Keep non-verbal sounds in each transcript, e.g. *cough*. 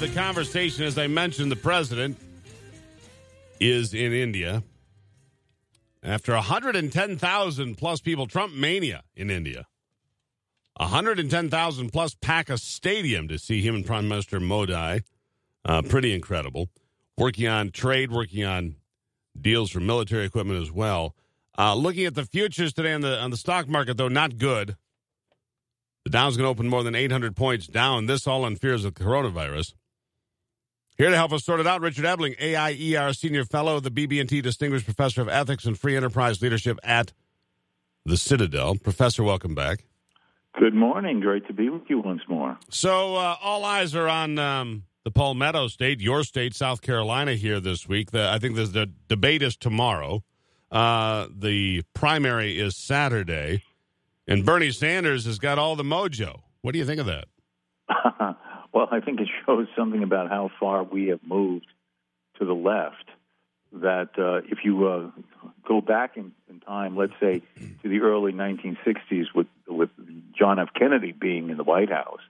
the conversation. As I mentioned, the president is in India after 110,000 plus people, Trump mania in India. 110,000 plus pack a stadium to see him and Prime Minister Modi. Uh, pretty incredible. Working on trade, working on deals for military equipment as well. Uh, looking at the futures today on the on the stock market, though, not good. The Dow's going to open more than 800 points down. This all on fears of coronavirus. Here to help us sort it out, Richard Ebeling, AIER Senior Fellow, the BB&T Distinguished Professor of Ethics and Free Enterprise Leadership at the Citadel. Professor, welcome back. Good morning. Great to be with you once more. So, uh, all eyes are on um, the Palmetto State, your state, South Carolina, here this week. The, I think the, the debate is tomorrow. Uh, the primary is Saturday. And Bernie Sanders has got all the mojo. What do you think of that? *laughs* well, I think it shows something about how far we have moved to the left. That uh, if you uh, go back in, in, time, let's say to the early 1960s, with with John F. Kennedy being in the White House,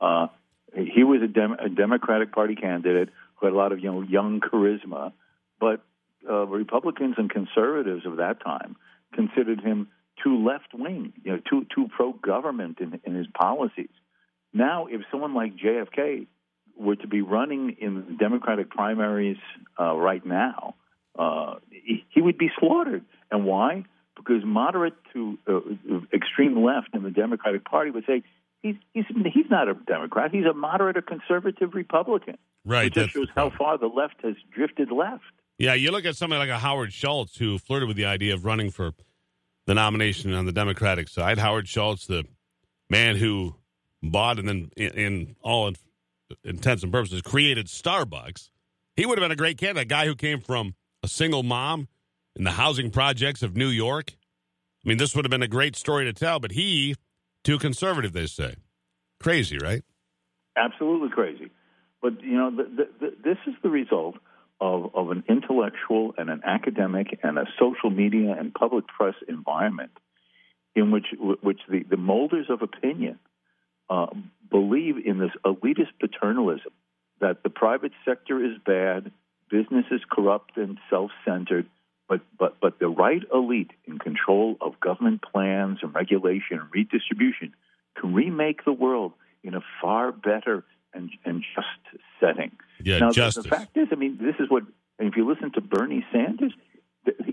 uh, he was a, Dem- a, Democratic Party candidate who had a lot of you know, young charisma, but uh, Republicans and conservatives of that time considered him too left wing, you know, too too pro government in, in his policies. Now, if someone like JFK were to be running in the Democratic primaries uh, right now, uh, he, he, would be slaughtered. And why? Because moderate to uh, extreme left in the Democratic Party would say he's he's he's not a Democrat. He's a moderate or conservative Republican. Right. It just shows how far the left has drifted left. Yeah, you look at somebody like a Howard Schultz who flirted with the idea of running for the nomination on the Democratic side. Howard Schultz, the man who bought and then, in, in all intents and purposes, created Starbucks. He would have been a great candidate. A guy who came from a single mom in the housing projects of New York. I mean, this would have been a great story to tell, but he, too conservative, they say. Crazy, right? Absolutely crazy. But, you know, the, the, the, this is the result of, of an intellectual and an academic and a social media and public press environment in which which the, the molders of opinion uh, believe in this elitist paternalism that the private sector is bad, business is corrupt and self-centered, but but but the right elite in control of government plans and regulation and redistribution can remake the world in a far better and, and just setting. Yeah, now, justice. The, the fact is, I mean, this is what, if you listen to Bernie Sanders,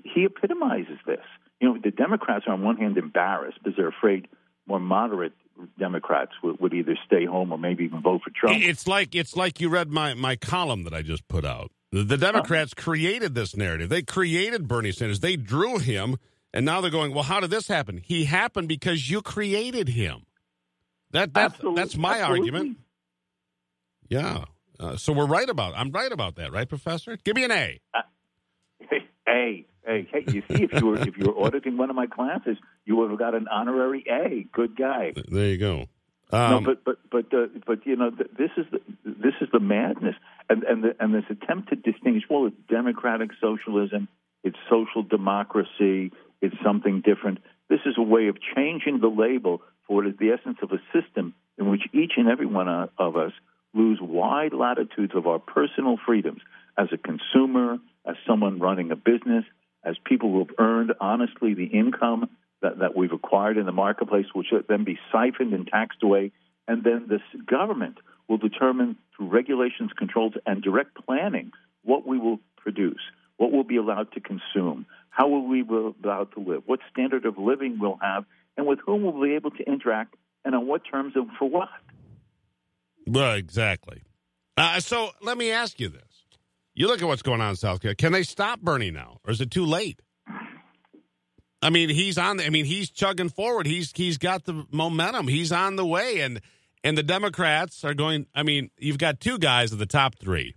he epitomizes this. You know, the Democrats are on one hand embarrassed because they're afraid more moderate Democrats would, would either stay home or maybe even vote for Trump. It's like it's like you read my my column that I just put out. The, Democrats oh. created this narrative. They created Bernie Sanders. They drew him, and now they're going, "Well, how did this happen? He happened because you created him." That that that's my Absolutely. argument. Yeah. Uh, so we're right about. I'm right about that, right, Professor? Give me an A. Uh, *laughs* a. Hey, hey, you see, if you were if you were auditing one of my classes, you would have got an honorary A. Good guy. There you go. Um, no, but but but uh, but you know this is the, this is the madness, and and the, and this attempt to distinguish. Well, it's democratic socialism, it's social democracy, it's something different. This is a way of changing the label for what is the essence of a system in which each and every one of us lose wide latitudes of our personal freedoms as a consumer, as someone running a business, as people who have earned honestly the income that, that we've acquired in the marketplace, which will then be siphoned and taxed away. And then this government will determine through regulations, controls, and direct planning what we will produce, what we'll be allowed to consume, how will we be allowed to live, what standard of living we'll have, and with whom we'll be able to interact, and on what terms and for what. Well, exactly. Uh, so let me ask you this. You look at what's going on in South Carolina. Can they stop Bernie now, or is it too late? I mean, he's on. The, I mean, he's chugging forward. He's he's got the momentum. He's on the way, and and the Democrats are going. I mean, you've got two guys of the top three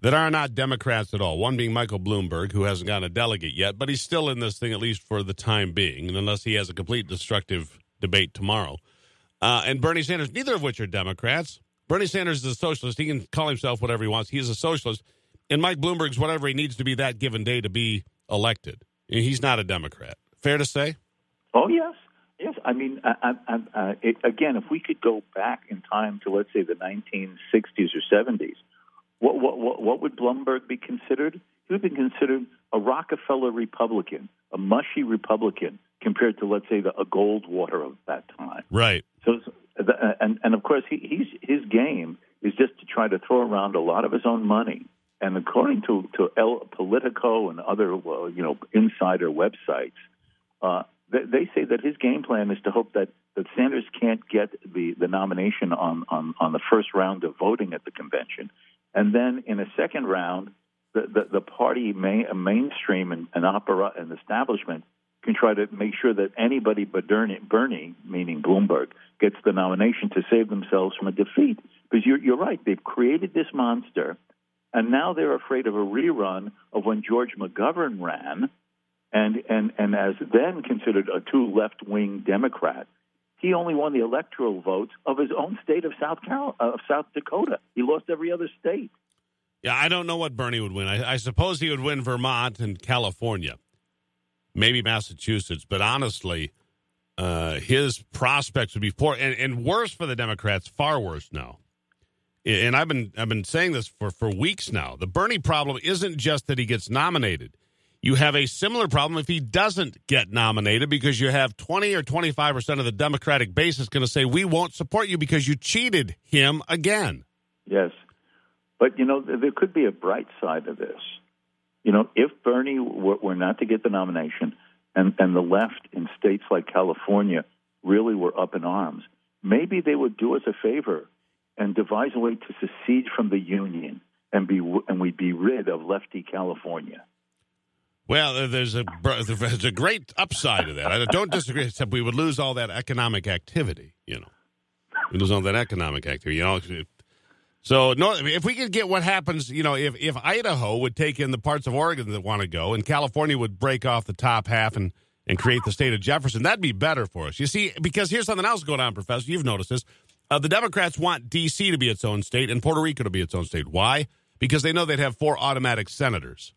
that are not Democrats at all. One being Michael Bloomberg, who hasn't gotten a delegate yet, but he's still in this thing at least for the time being, unless he has a complete destructive debate tomorrow uh, and Bernie Sanders, neither of which are Democrats. Bernie Sanders is a socialist. He can call himself whatever he wants. He is a socialist. And Mike Bloomberg's whatever he needs to be that given day to be elected. He's not a Democrat. Fair to say? Oh, yes. Yes, I mean, I, I, I, it, again, if we could go back in time to let's say the 1960s or 70s, what what what, what would Bloomberg be considered? He would be considered a Rockefeller Republican, a mushy Republican, compared to let's say the, a Goldwater of that time. Right. So, uh, and and of course, he, he's his game is just to try to throw around a lot of his own money. And according to to El Politico and other well, you know insider websites. Uh, they say that his game plan is to hope that, that Sanders can't get the, the nomination on, on, on the first round of voting at the convention. And then in a second round, the, the, the party main, mainstream and, and opera and establishment can try to make sure that anybody but Bernie, Bernie, meaning Bloomberg, gets the nomination to save themselves from a defeat. Because you're, you're right, they've created this monster, and now they're afraid of a rerun of when George McGovern ran – and and and as then considered a too left wing Democrat, he only won the electoral votes of his own state of South Carol- of South Dakota. He lost every other state. Yeah, I don't know what Bernie would win. I, I suppose he would win Vermont and California, maybe Massachusetts. But honestly, uh, his prospects would be poor and, and worse for the Democrats. Far worse now. And I've been I've been saying this for, for weeks now. The Bernie problem isn't just that he gets nominated you have a similar problem if he doesn't get nominated because you have 20 or 25% of the Democratic base is going to say, we won't support you because you cheated him again. Yes. But, you know, there could be a bright side of this. You know, if Bernie were, were not to get the nomination and, and the left in states like California really were up in arms, maybe they would do us a favor and devise a way to secede from the Union and, be, and we'd be rid of lefty California. Well, there's a there's a great upside to that. I don't disagree, except we would lose all that economic activity. You know, we lose all that economic activity. You know, so no, if we could get what happens, you know, if if Idaho would take in the parts of Oregon that want to go, and California would break off the top half and and create the state of Jefferson, that'd be better for us. You see, because here's something else going on, Professor. You've noticed this. Uh, the Democrats want D.C. to be its own state and Puerto Rico to be its own state. Why? Because they know they'd have four automatic senators.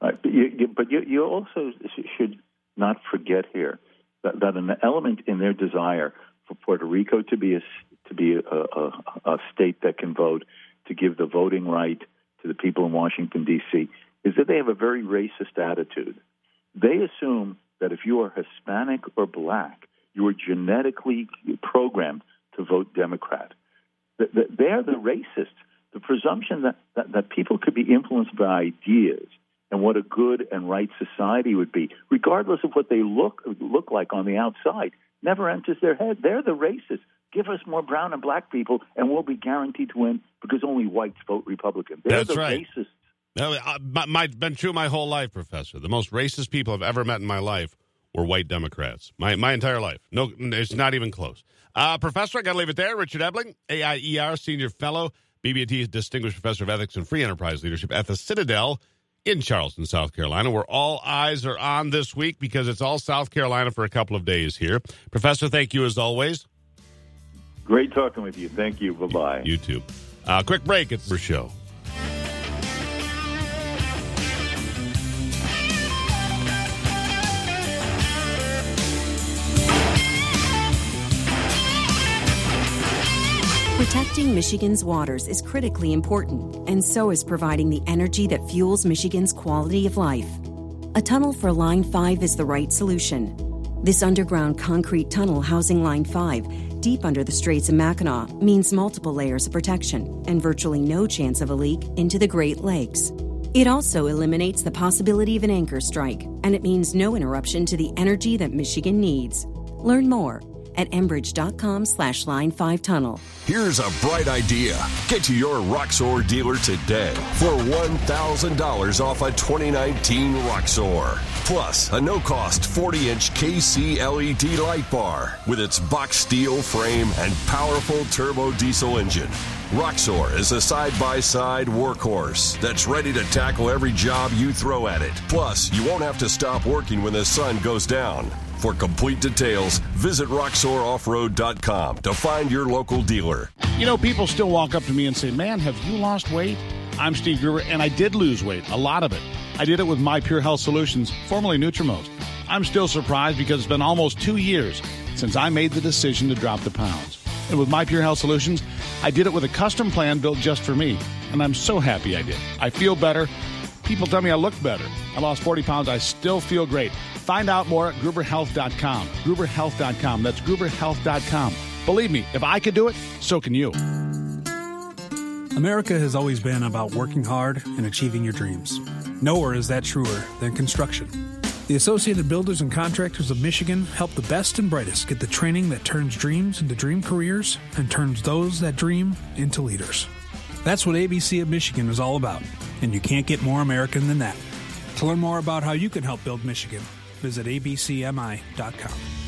Uh, but you, you, but you, you also should not forget here that, that, an element in their desire for Puerto Rico to be a, to be a, a, a state that can vote, to give the voting right to the people in Washington D.C., is that they have a very racist attitude. They assume that if you are Hispanic or black, you are genetically programmed to vote Democrat. They're the racists. The presumption that, that, that people could be influenced by ideas and what a good and right society would be, regardless of what they look look like on the outside, never enters their head. They're the racists. Give us more brown and black people, and we'll be guaranteed to win because only whites vote Republican. They're That's the right. racists. No, my, my, been true my whole life, Professor. The most racist people I've ever met in my life were white Democrats. My my entire life. No, it's not even close. Uh, professor, I got to leave it there. Richard Ebeling, AIER Senior Fellow, BB&T Distinguished Professor of Ethics and Free Enterprise Leadership at the Citadel in Charleston, South Carolina, where all eyes are on this week because it's all South Carolina for a couple of days here. Professor, thank you as always. Great talking with you. Thank you. Bye bye. You too. Uh, quick break. It's for show. Protecting Michigan's waters is critically important, and so is providing the energy that fuels Michigan's quality of life. A tunnel for Line 5 is the right solution. This underground concrete tunnel housing Line 5, deep under the Straits of Mackinac, means multiple layers of protection and virtually no chance of a leak into the Great Lakes. It also eliminates the possibility of an anchor strike, and it means no interruption to the energy that Michigan needs. Learn more at enbridge.com slash line 5 tunnel. Here's a bright idea. Get to your Roxor dealer today for $1,000 off a 2019 Roxor. Plus, a no cost 40 inch KC LED light bar with its box steel frame and powerful turbo diesel engine. Roxor is a side by side workhorse that's ready to tackle every job you throw at it. Plus, you won't have to stop working when the sun goes down. For complete details, visit RoxorOffroad.com to find your local dealer. You know, people still walk up to me and say, Man, have you lost weight? I'm Steve Gruber, and I did lose weight, a lot of it. I did it with My Pure Health Solutions, formerly Nutrimost. I'm still surprised because it's been almost two years, since I made the decision to drop the pounds. And with My Pure Health Solutions, I did it with a custom plan built just for me. And I'm so happy I did. I feel better. People tell me I look better. I lost 40 pounds. I still feel great. Find out more at gruberhealth.com. Gruberhealth.com. That's gruberhealth.com. Believe me, if I could do it, so can you. America has always been about working hard and achieving your dreams. Nowhere is that truer than construction. The Associated Builders and Contractors of Michigan help the best and brightest get the training that turns dreams into dream careers and turns those that dream into leaders. That's what ABC of Michigan is all about, and you can't get more American than that. To learn more about how you can help build Michigan, visit abcmi.com.